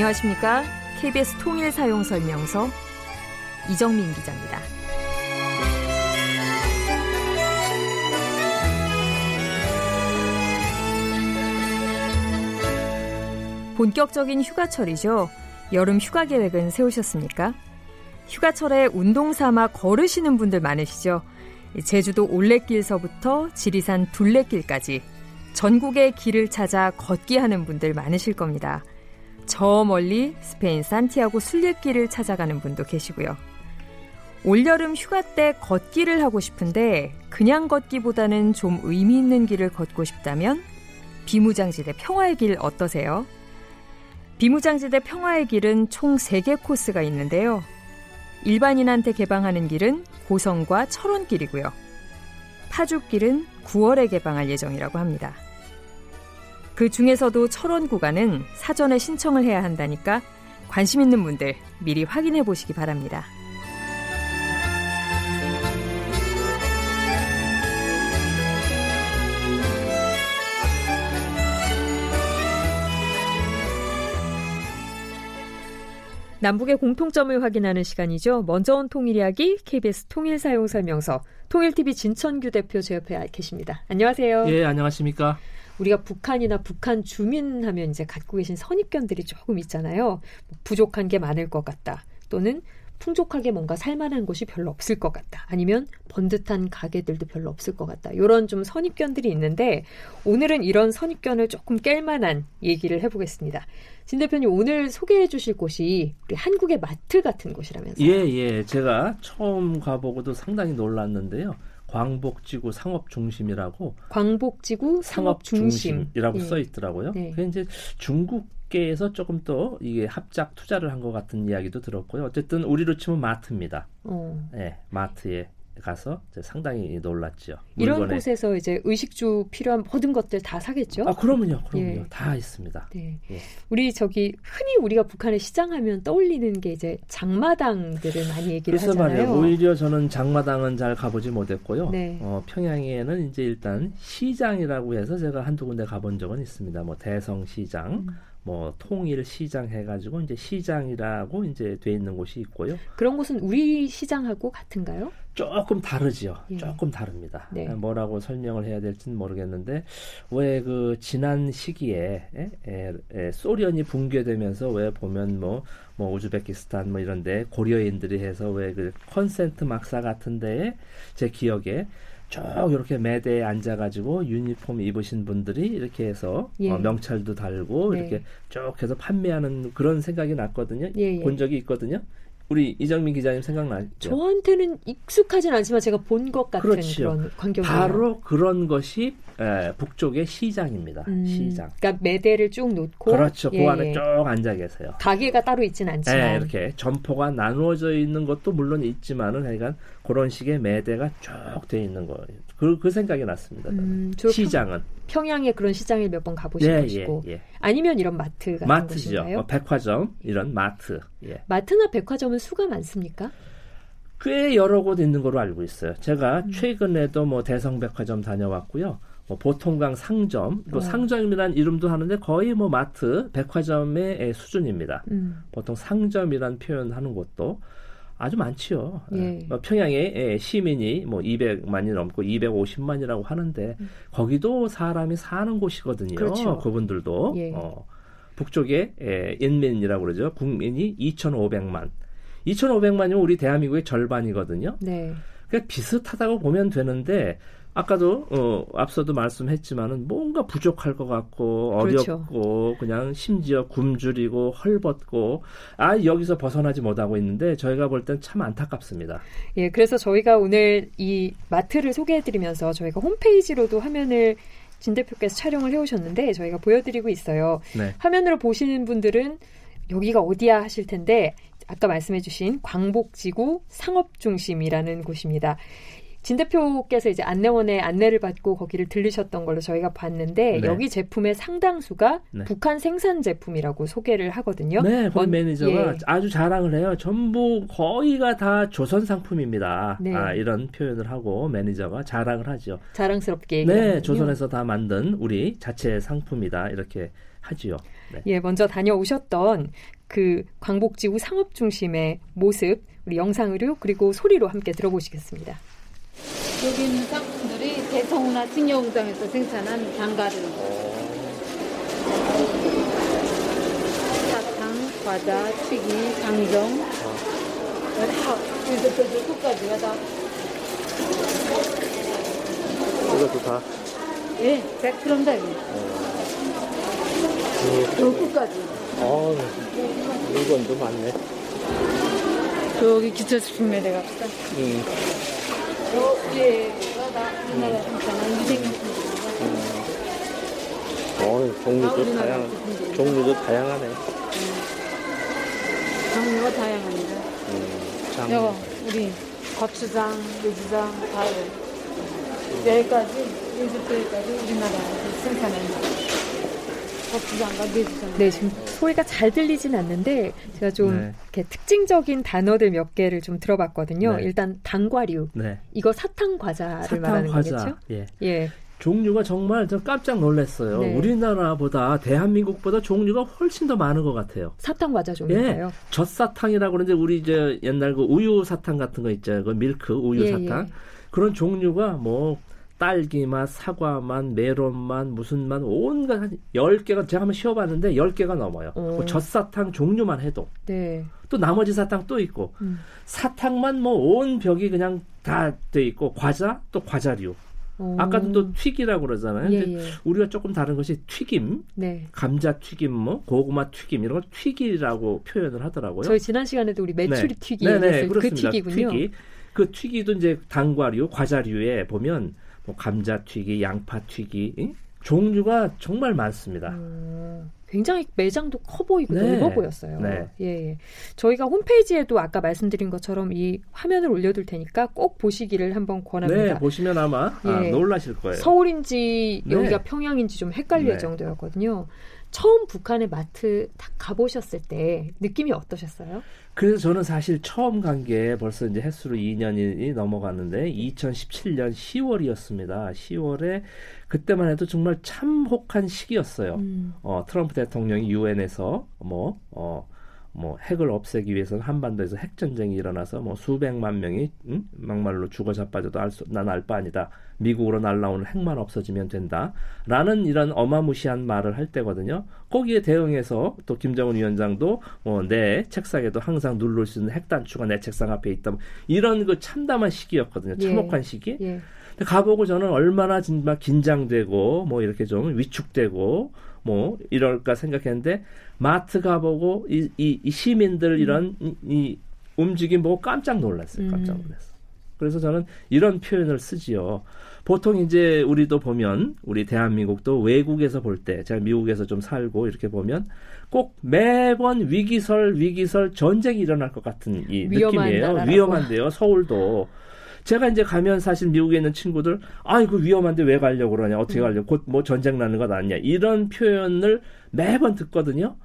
안녕하십니까? KBS 통일 사용 설명서 이정민 기자입니다. 본격적인 휴가철이죠. 여름 휴가 계획은 세우셨습니까? 휴가철에 운동 삼아 걸으시는 분들 많으시죠? 제주도 올레길서부터 지리산 둘레길까지 전국의 길을 찾아 걷기 하는 분들 많으실 겁니다. 저 멀리 스페인 산티아고 순례길을 찾아가는 분도 계시고요. 올여름 휴가 때 걷기를 하고 싶은데 그냥 걷기보다는 좀 의미 있는 길을 걷고 싶다면 비무장지대 평화의 길 어떠세요? 비무장지대 평화의 길은 총 3개 코스가 있는데요. 일반인한테 개방하는 길은 고성과 철원길이고요. 파주길은 9월에 개방할 예정이라고 합니다. 그 중에서도 철원 구간은 사전에 신청을 해야 한다니까 관심 있는 분들 미리 확인해 보시기 바랍니다. 남북의 공통점을 확인하는 시간이죠. 먼저 온 통일 이야기 KBS 통일 사용 설명서 통일TV 진천규 대표 제 옆에 계십니다. 안녕하세요. 예, 안녕하십니까? 우리가 북한이나 북한 주민 하면 이제 갖고 계신 선입견들이 조금 있잖아요. 뭐 부족한 게 많을 것 같다. 또는 풍족하게 뭔가 살만한 곳이 별로 없을 것 같다. 아니면 번듯한 가게들도 별로 없을 것 같다. 이런 좀 선입견들이 있는데 오늘은 이런 선입견을 조금 깰 만한 얘기를 해보겠습니다. 진 대표님 오늘 소개해 주실 곳이 우리 한국의 마트 같은 곳이라면서요? 예, 예. 제가 처음 가보고도 상당히 놀랐는데요. 광복지구 상업 중심이라고 광복지구 상업 중심 이라고 예. 써 있더라고요. 네. 그게 이제 중국계에서 조금 또 이게 합작 투자를 한 것 같은 이야기도 들었고요. 어쨌든 우리로 치면 마트입니다. 어. 네, 마트에 가서 상당히 놀랐죠. 이런 곳에서 이제 의식주 필요한 모든 것들 다 사겠죠? 아, 그러면요, 그러면요, 예. 다 있습니다. 네. 예. 우리 저기 흔히 우리가 북한의 시장하면 떠올리는 게 이제 장마당들을 많이 얘기를 하잖아요. 말이에요. 오히려 저는 장마당은 잘 가보지 못했고요. 네. 어, 평양에는 이제 일단 시장이라고 해서 제가 한두 군데 가본 적은 있습니다. 뭐 대성 시장. 음. 뭐 통일 시장 해가지고 이제 시장이라고 이제 돼 있는 곳이 있고요. 그런 곳은 우리 시장하고 같은가요? 조금 다르지요. 예. 조금 다릅니다. 네. 뭐라고 설명을 해야 될지는 모르겠는데 왜 그 지난 시기에 에, 에, 에, 소련이 붕괴되면서 왜 보면 뭐뭐 뭐 우즈베키스탄 뭐 이런데 고려인들이 해서 왜 그 퀀셋 막사 같은데에 제 기억에 쭉 이렇게 매대에 앉아가지고 유니폼 입으신 분들이 이렇게 해서 예. 어, 명찰도 달고 네. 이렇게 쭉 해서 판매하는 그런 생각이 났거든요. 예, 예. 본 적이 있거든요. 우리 이정민 기자님 생각나죠? 저한테는 익숙하진 않지만 제가 본 것 같은 그렇죠. 그런 광경이에요. 바로 그런 것이 에, 북쪽의 시장입니다. 음, 시장. 그러니까 매대를 쭉 놓고 그렇죠. 그 예, 그 안에 쭉 앉아 계세요. 가게가 따로 있지는 않지만 네, 이렇게 점포가 나누어져 있는 것도 물론 있지만은 하여간 그런 식의 매대가 쭉 돼 있는 거예요. 그, 그 생각이 났습니다. 음, 시장은 평, 양에 그런 시장을 몇 번 가보신 예, 것이고 예, 예. 아니면 이런 마트 같은 마트죠. 곳인가요? 어, 백화점 이런 마트. 예. 마트나 백화점은 수가 많습니까? 꽤 여러 곳 있는 걸로 알고 있어요. 제가 음. 최근에도 뭐 대성백화점 다녀왔고요. 뭐 보통강 상점, 또 어. 상점이란 이름도 하는데 거의 뭐 마트, 백화점의 수준입니다. 음. 보통 상점이란 표현하는 곳도 아주 많지요. 예. 뭐 평양에 예, 시민이 뭐 200만이 넘고 250만이라고 하는데 음. 거기도 사람이 사는 곳이거든요. 그렇죠. 그분들도 예. 어, 북쪽에 예, 인민이라고 그러죠. 국민이 2,500만. 2,500만이면 우리 대한민국의 절반이거든요. 네. 그러니까 비슷하다고 보면 되는데 아까도 어, 앞서도 말씀했지만은 뭔가 부족할 것 같고 어렵고 그렇죠. 그냥 심지어 굶주리고 헐벗고 아 여기서 벗어나지 못하고 있는데 저희가 볼 땐 참 안타깝습니다. 예, 그래서 저희가 오늘 이 마트를 소개해드리면서 저희가 홈페이지로도 화면을 진 대표께서 촬영을 해오셨는데 저희가 보여드리고 있어요. 네. 화면으로 보시는 분들은 여기가 어디야 하실 텐데 아까 말씀해주신 광복지구 상업중심이라는 곳입니다. 진 대표께서 이제 안내원의 안내를 받고 거기를 들르셨던 걸로 저희가 봤는데 네. 여기 제품의 상당수가 네. 북한 생산 제품이라고 소개를 하거든요. 네, 본 매니저가 예. 아주 자랑을 해요. 전부 거의가 다 조선 상품입니다. 네. 아, 이런 표현을 하고 매니저가 자랑을 하죠. 자랑스럽게. 네, 조선에서 다 만든 우리 자체 상품이다 이렇게 하지요. 네. 예, 먼저 다녀오셨던 그 광복지구 상업 중심의 모습 우리 영상으로 그리고 소리로 함께 들어보시겠습니다. 여기 있는 상품들이 대성우나 칭여공장에서 생산한 장가를 사탕, 과자, 튀기, 강정 다 여기서부터 끝까지가 다 이것도 다. 예, 100g 다 여기 저 끝까지 어, 물건도 많네. 저기 기초식품에 갑시다 음. 여기가 다 우리나라 생산한 유생용품들입니다 어, 종류도 우리나라 다양. 종류도 다양하네. 종류가 다양합니다 음, 장. 여거 우리 고추장, 고추장 다 여기까지 여기서부터 여기까지 우리나라에서 생 산한 고추장과 내주장 네, 지금 소리가 잘 들리진 않는데 제가 좀 네. 이렇게 특징적인 단어들 몇 개를 좀 들어봤거든요. 네. 일단 당과류. 네. 이거 사탕 과자를 사탕 말하는 과자. 거겠죠? 예. 예. 종류가 정말 저 깜짝 놀랐어요. 네. 우리나라보다 대한민국보다 종류가 훨씬 더 많은 것 같아요. 사탕 과자 종류인가요? 예. 젖사탕이라고 그러는데 우리 저 옛날 그 우유 사탕 같은 거 있잖아요. 그 밀크 우유 예, 사탕. 예. 그런 종류가 뭐 딸기 맛, 사과 맛, 메론 맛, 무슨 맛 온갖 한 10개가 제가 한번 쉬어 봤는데 10개가 넘어요. 어. 그 젖사탕 종류만 해도 네. 또 나머지 사탕 또 있고 음. 사탕만 뭐 온 벽이 그냥 다 돼 있고 과자 또 과자류. 어. 아까도 또 튀기라고 그러잖아요. 예, 근데 예. 우리가 조금 다른 것이 튀김, 네. 감자 튀김, 뭐 고구마 튀김 이런 걸 튀기라고 표현을 하더라고요. 저희 지난 시간에도 우리 메추리 튀기 네네, 얘기했을 그. 튀기군요. 튀기. 그 튀기도 이제 당과류, 과자류에 보면 뭐 감자 튀기, 양파 튀기 응? 종류가 정말 많습니다. 어, 굉장히 매장도 커 보이고 네. 넓어 보였어요. 네. 예, 예. 저희가 홈페이지에도 아까 말씀드린 것처럼 이 화면을 올려둘 테니까 꼭 보시기를 한번 권합니다. 네, 보시면 아마 아, 예. 놀라실 거예요. 서울인지 네. 여기가 평양인지 좀 헷갈릴 네. 정도였거든요. 처음 북한의 마트 딱 가보셨을 때 느낌이 어떠셨어요? 그래서 저는 사실 처음 간 게 벌써 이제 횟수로 2년이 넘어갔는데 2017년 10월이었습니다. 10월에 그때만 해도 정말 참혹한 시기였어요. 음, 어, 트럼프 대통령이 유엔에서 뭐, 어, 뭐 핵을 없애기 위해서는 한반도에서 핵 전쟁이 일어나서 뭐 수백만 명이 응? 막말로 죽어 자빠져도 난알 바 아니다. 미국으로 날라오는 핵만 없어지면 된다라는 이런 어마무시한 말을 할 때거든요. 거기에 대응해서 또 김정은 위원장도 뭐내 책상에도 항상 누를 수 있는 핵 단추가 내 책상 앞에 있다. 뭐 이런 그 참담한 시기였거든요. 예. 참혹한 시기. 예. 가보고 저는 얼마나 정말 긴장되고 뭐 이렇게 좀 위축되고 뭐 이럴까 생각했는데 마트 가보고 이, 이, 이 시민들 이런 이, 이 움직임 보고 깜짝 놀랐어요. 깜짝 음. 놀랐어요. 그래서 저는 이런 표현을 쓰지요. 보통 이제 우리도 보면 우리 대한민국도 외국에서 볼 때 제가 미국에서 좀 살고 이렇게 보면 꼭 매번 위기설 위기설 전쟁이 일어날 것 같은 이 느낌이에요. 나라라고. 위험한데요. 서울도 제가 이제 가면 사실 미국에 있는 친구들 아이고 위험한데 왜 가려고 그러냐 어떻게 음. 가려고 곧 뭐 전쟁 나는 것 아니냐 이런 표현을 매번 듣거든요.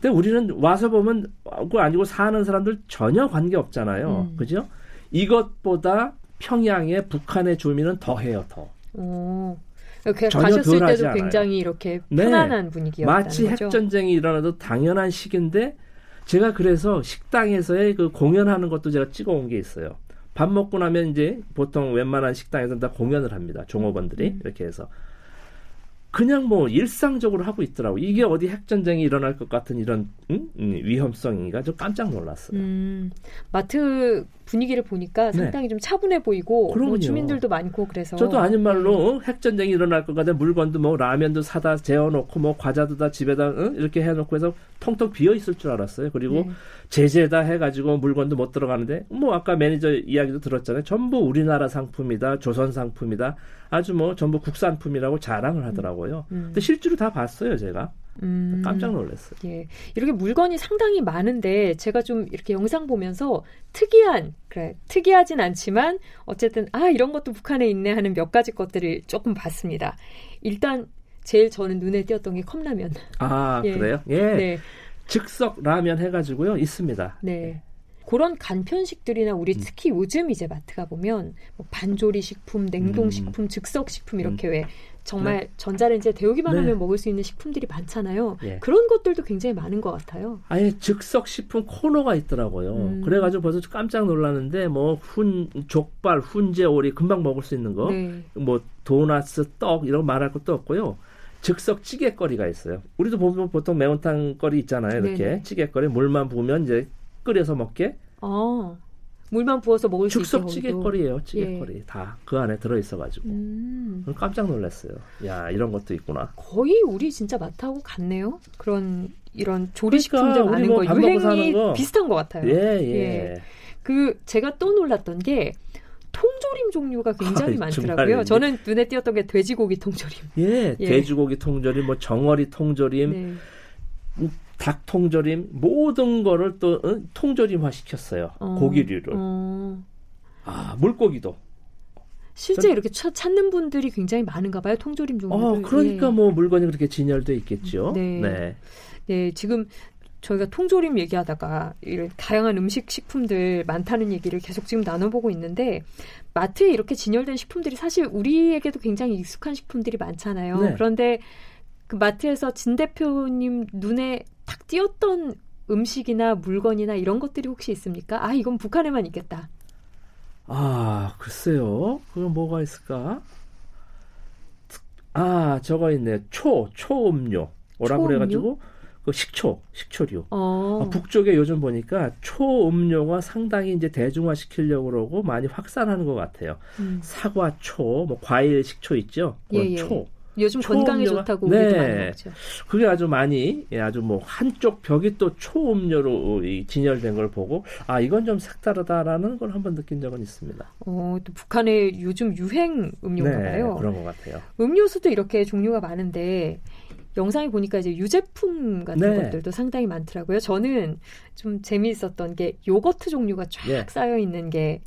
근데 우리는 와서 보면 그거 아니고 사는 사람들 전혀 관계 없잖아요. 음. 그죠? 이것보다 평양의 북한의 주민은 더 해요, 더. 어. 그 전혀 가셨을 덜하지 때도 않아요. 굉장히 이렇게 네. 편안한 분위기였다는 마치 거죠. 핵전쟁이 일어나도 당연한 시기인데 제가 그래서 식당에서의 그 공연하는 것도 제가 찍어온 게 있어요. 밥 먹고 나면 이제 보통 웬만한 식당에서는 다 공연을 합니다. 종업원들이 음. 이렇게 해서 그냥 뭐 일상적으로 하고 있더라고. 이게 어디 핵 전쟁이 일어날 것 같은 이런 음? 음, 위험성인가 좀 깜짝 놀랐어요. 음, 마트 분위기를 보니까 네. 상당히 좀 차분해 보이고 뭐. 주민들도 많고 그래서 저도 아닌 말로 네. 어, 핵전쟁이 일어날 것 같은 물건도 뭐 라면도 사다 재워놓고 뭐 과자도 다 집에다 어? 이렇게 해놓고 해서 텅텅 비어 있을 줄 알았어요. 그리고 네. 제재다 해가지고 물건도 못 들어가는데 뭐 아까 매니저 이야기도 들었잖아요. 전부 우리나라 상품이다, 조선 상품이다, 아주 뭐 전부 국산품이라고 자랑을 하더라고요. 음. 근데 실제로 다 봤어요, 제가 음. 깜짝 놀랐어요. 예. 이렇게 물건이 상당히 많은데 제가 좀 이렇게 영상 보면서 특이한 그래 특이하진 않지만 어쨌든 아 이런 것도 북한에 있네 하는 몇 가지 것들을 조금 봤습니다. 일단 제일 저는 눈에 띄었던 게 컵라면. 아 예. 그래요? 예, 네, 즉석 라면 해가지고요 있습니다. 네. 그런 간편식들이나 우리 특히 요즘 이제 마트 가 보면 뭐 반조리 식품, 냉동 식품, 즉석 식품 이렇게 왜 정말 네. 전자레인지에 데우기만 네. 하면 먹을 수 있는 식품들이 많잖아요. 예. 그런 것들도 굉장히 많은 것 같아요. 아예 즉석 식품 코너가 있더라고요. 음. 그래가지고 벌써 깜짝 놀랐는데 뭐 훈 족발, 훈제 오리 금방 먹을 수 있는 거, 네. 뭐 도나스, 떡 이런 거 말할 것도 없고요. 즉석 찌개거리가 있어요. 우리도 보면 보통 매운탕 거리 있잖아요. 이렇게 네네. 찌개거리 물만 부으면 이제 끓여서 먹게 아, 물만 부어서 먹을 수 있게 즉석. 찌개거리예요. 찌개거리 다그 안에 들어 있어가지고 음, 깜짝 놀랐어요. 야 이런 것도 있구나. 거의 우리 진짜 마트하고 같네요. 그런 이런 조리 그러니까 많은 뭐 거 유행이 거. 비슷한 것 같아요. 예 예. 예. 그 제가 또 놀랐던 게 통조림 종류가 굉장히 아이, 많더라고요. 저는 눈에 띄었던 게 돼지고기 통조림. 예, 예. 돼지고기 통조림, 뭐 정어리 통조림, 네. 닭 통조림 모든 거를 또 어, 통조림화 시켰어요. 어, 고기류를. 어, 아 물고기도. 실제 이렇게 차- 찾는 분들이 굉장히 많은가 봐요. 통조림 종류를. 어 그러니까 예. 뭐 물건이 그렇게 진열돼 있겠죠. 네. 네. 네, 지금 저희가 통조림 얘기하다가 이런 다양한 음식 식품들 많다는 얘기를 계속 지금 나눠보고 있는데 마트에 이렇게 진열된 식품들이 사실 우리에게도 굉장히 익숙한 식품들이 많잖아요. 네. 그런데 그 마트에서 진 대표님 눈에 탁 띄었던 음식이나 물건이나 이런 것들이 혹시 있습니까? 아, 이건 북한에만 있겠다. 아 글쎄요. 그건 뭐가 있을까? 아 저거 있네. 초 초음료. 초음료? 그래가지고 그 식초 식초류. 어, 아, 북쪽에 요즘 보니까 초음료가 상당히 이제 대중화 시키려고 그러고 많이 확산하는 것 같아요. 음. 사과 초, 뭐 과일 식초 있죠. 예, 예. 초. 요즘 초음료가- 건강에 좋다고 네. 우리도 많이 먹죠. 그게 아주 많이 예, 아주 뭐 한쪽 벽이 또 초음료로 이 진열된 걸 보고 아 이건 좀 색다르다라는 걸 한번 느낀 적은 있습니다. 어, 또 북한의 요즘 유행 음료인가 네. 그런 것 같아요. 음료수도 이렇게 종류가 많은데 영상에 보니까 이제 유제품 같은 네. 것들도 상당히 많더라고요. 저는 좀 재미있었던 게 요거트 종류가 쫙 예. 쌓여 있는 게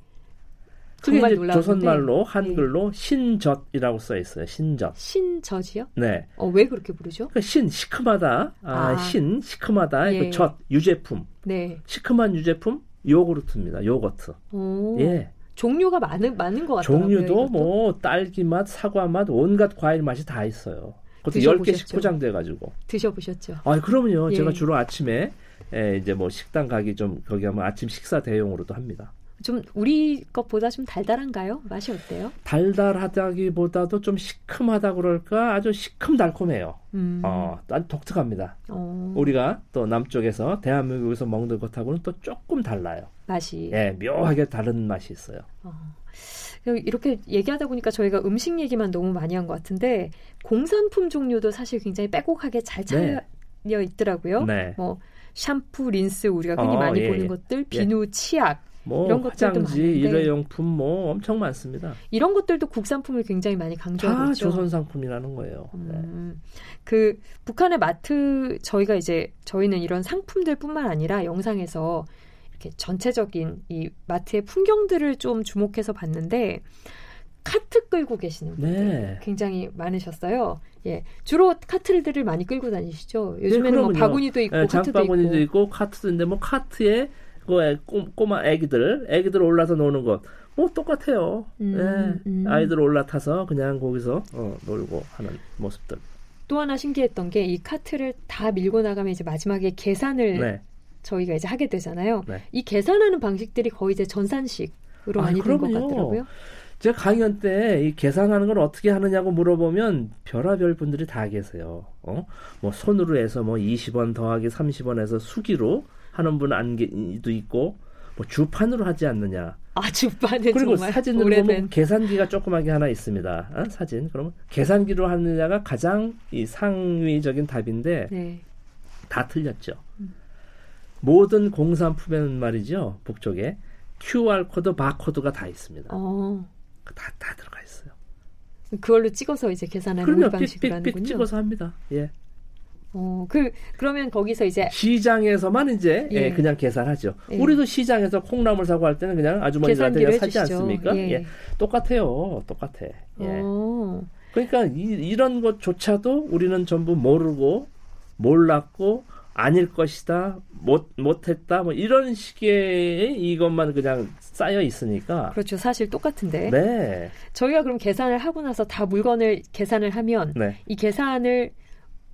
정말 놀라운데 예. 조선말로 한글로 신젓이라고 써 있어요. 신젓. 신젖이요? 네. 어, 왜 그렇게 부르죠? 그신 시큼하다. 아, 아. 신 시큼하다. 예. 그젓 유제품. 네. 시큼한 유제품 요구르트입니다. 요거트. 오, 예. 종류가 많은 많은 것 같아요. 종류도 뭐 딸기 맛, 사과 맛, 온갖 과일 맛이 다 있어요. 그것도 드셔보셨죠? 10개씩 포장돼 가지고. 드셔보셨죠? 아, 그럼요. 예. 제가 주로 아침에 에, 이제 뭐 식당 가기 좀 거기 하면 아침 식사 대용으로도 합니다. 좀 우리 것보다 좀 달달한가요? 맛이 어때요? 달달하다기보다도 좀 시큼하다 그럴까 아주 시큼달콤해요. 음, 어, 아주 독특합니다. 어, 우리가 또 남쪽에서 대한민국에서 먹는 것하고는 또 조금 달라요. 맛이. 예, 묘하게 다른 맛이 있어요. 어. 이렇게 얘기하다 보니까 저희가 음식 얘기만 너무 많이 한 것 같은데 공산품 종류도 사실 굉장히 빼곡하게 잘 차려 있더라고요. 네. 뭐 샴푸, 린스 우리가 흔히 어, 많이 예, 보는 예. 것들, 비누, 치약 뭐 이런 것들도 화장지, 많은데. 일회용품 뭐 엄청 많습니다. 이런 것들도 국산품을 굉장히 많이 강조하고 다 있죠. 조선 상품이라는 거예요. 네. 음, 그 북한의 마트 저희가 이제 저희는 이런 상품들뿐만 아니라 영상에서 이렇게 전체적인 이 마트의 풍경들을 좀 주목해서 봤는데 카트 끌고 계시는 분들 네. 굉장히 많으셨어요. 예, 주로 카트들을 많이 끌고 다니시죠. 요즘에는 뭐 그럼요. 바구니도 있고 예, 카트도 장바구니도 있고. 있고 카트도 있는데 뭐 카트에 그 꼬마 애기들 애기들 올라서 노는 것 뭐 똑같아요. 음, 예. 음. 아이들 올라타서 그냥 거기서 어, 놀고 하는 모습들. 또 하나 신기했던 게 이 카트를 다 밀고 나가면 이제 마지막에 계산을 네. 저희가 이제 하게 되잖아요. 네. 이 계산하는 방식들이 거의 이제 전산식으로 아, 많이 된 것. 같더라고요. 제가 강연 때 이 계산하는 걸 어떻게 하느냐고 물어보면 별하별 분들이 다 계세요. 어? 뭐 손으로 해서 뭐 20원 더하기 30원에서 수기로 하는 분 안도 있고 뭐 주판으로 하지 않느냐. 아 주반은 그리고 사진으로 오래된 보면 계산기가 조그맣게 하나 있습니다. 어? 사진. 그러면 계산기로 하느냐가 가장 이 상위적인 답인데 네. 다 틀렸죠. 모든 공산품에는 말이죠. 북쪽에 QR 코드, 바코드가 다 있습니다. 어 다, 다 들어가 있어요. 그걸로 찍어서 이제 계산하는 삑삑삑 하는군요. 찍어서 합니다. 예. 어 그 그러면 거기서 이제 시장에서만 이제 예. 예, 그냥 계산하죠. 예. 우리도 시장에서 콩나물 사고 할 때는 그냥 그냥 사지 해주시죠. 않습니까? 예. 예. 똑같아요. 똑같아. 예. 어 그러니까 이, 이런 것조차도 우리는 전부 모르고 몰랐고 아닐 것이다, 못 못했다, 뭐 이런 식의 이것만 그냥 쌓여 있으니까. 그렇죠. 사실 똑같은데. 네. 저희가 그럼 계산을 하고 나서 다 물건을 계산을 하면 네. 이 계산을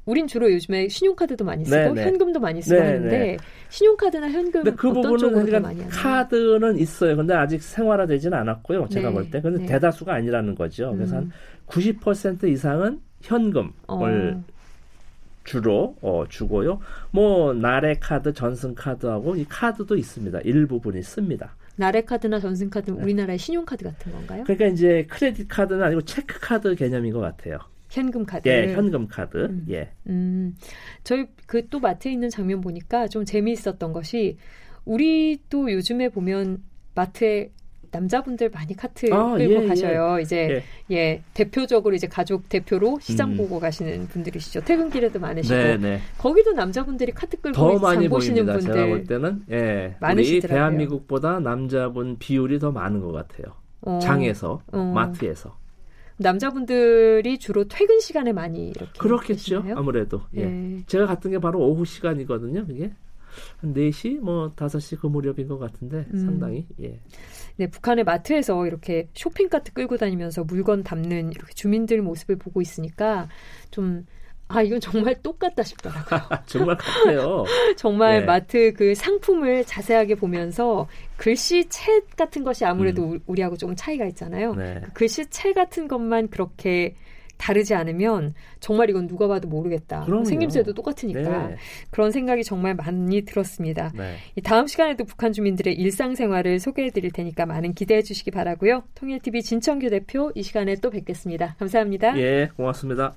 우린 주로 요즘에 신용카드도 많이 쓰고 네, 네. 현금도 많이 쓰고 네, 하는데 네. 신용카드나 현금 근데 그 어떤 부분은 쪽으로 많이 하나요? 카드는 있어요. 근데 아직 생활화되지는 않았고요. 제가 네, 볼 때. 근데 네. 대다수가 아니라는 거죠. 그래서 음. 한 90% 이상은 현금을 어, 주로 어, 주고요. 뭐 나래 카드, 전승 카드하고 이 카드도 있습니다. 일부분이 씁니다. 나래 카드나 전승 카드는 네. 우리나라의 신용 카드 같은 건가요? 그러니까 이제 credit card는 아니고 체크 카드 개념인 것 같아요. 현금 카드. 예, 현금 카드. 음. 예. 음, 저희 그 또 마트에 있는 장면 보니까 좀 재미있었던 것이 우리도 요즘에 보면 마트에 남자분들 많이 카트 아, 끌고 예, 가셔요. 이제 예. 대표적으로 이제 가족 대표로 시장 음. 보고 가시는 분들이시죠. 퇴근길에도 많으시고 네, 네. 거기도 남자분들이 카트 끌고 더장 많이 보시는 보입니다. 제가 볼 분들 때는 예. 많으시더라고요. 대한민국보다 남자분 비율이 더 많은 것 같아요. 어, 장에서, 어. 마트에서. 남자분들이 주로 퇴근 시간에 많이 이렇게 그렇겠죠. 계시나요? 아무래도. 예. 예. 제가 갔던 게 바로 오후 시간이거든요. 그게 한 4시 뭐 5시 그 무렵인 것 같은데 음. 상당히 예. 네, 북한의 마트에서 이렇게 쇼핑카트 끌고 다니면서 물건 담는 이렇게 주민들 모습을 보고 있으니까 좀 아, 이건 정말 똑같다 싶더라고요. 정말 같아요. 정말 네. 마트 그 상품을 자세하게 보면서 글씨체 같은 것이 아무래도 음. 우- 우리하고 조금 차이가 있잖아요. 네. 그 글씨체 같은 것만 그렇게 다르지 않으면 정말 이건 누가 봐도 모르겠다. 그럼요. 생김새도 똑같으니까 네. 그런 생각이 정말 많이 들었습니다. 네. 이 다음 시간에도 북한 주민들의 일상생활을 소개해 드릴 테니까 많은 기대해 주시기 바라고요. 통일TV 진청규 대표 이 시간에 또 뵙겠습니다. 감사합니다. 예, 고맙습니다.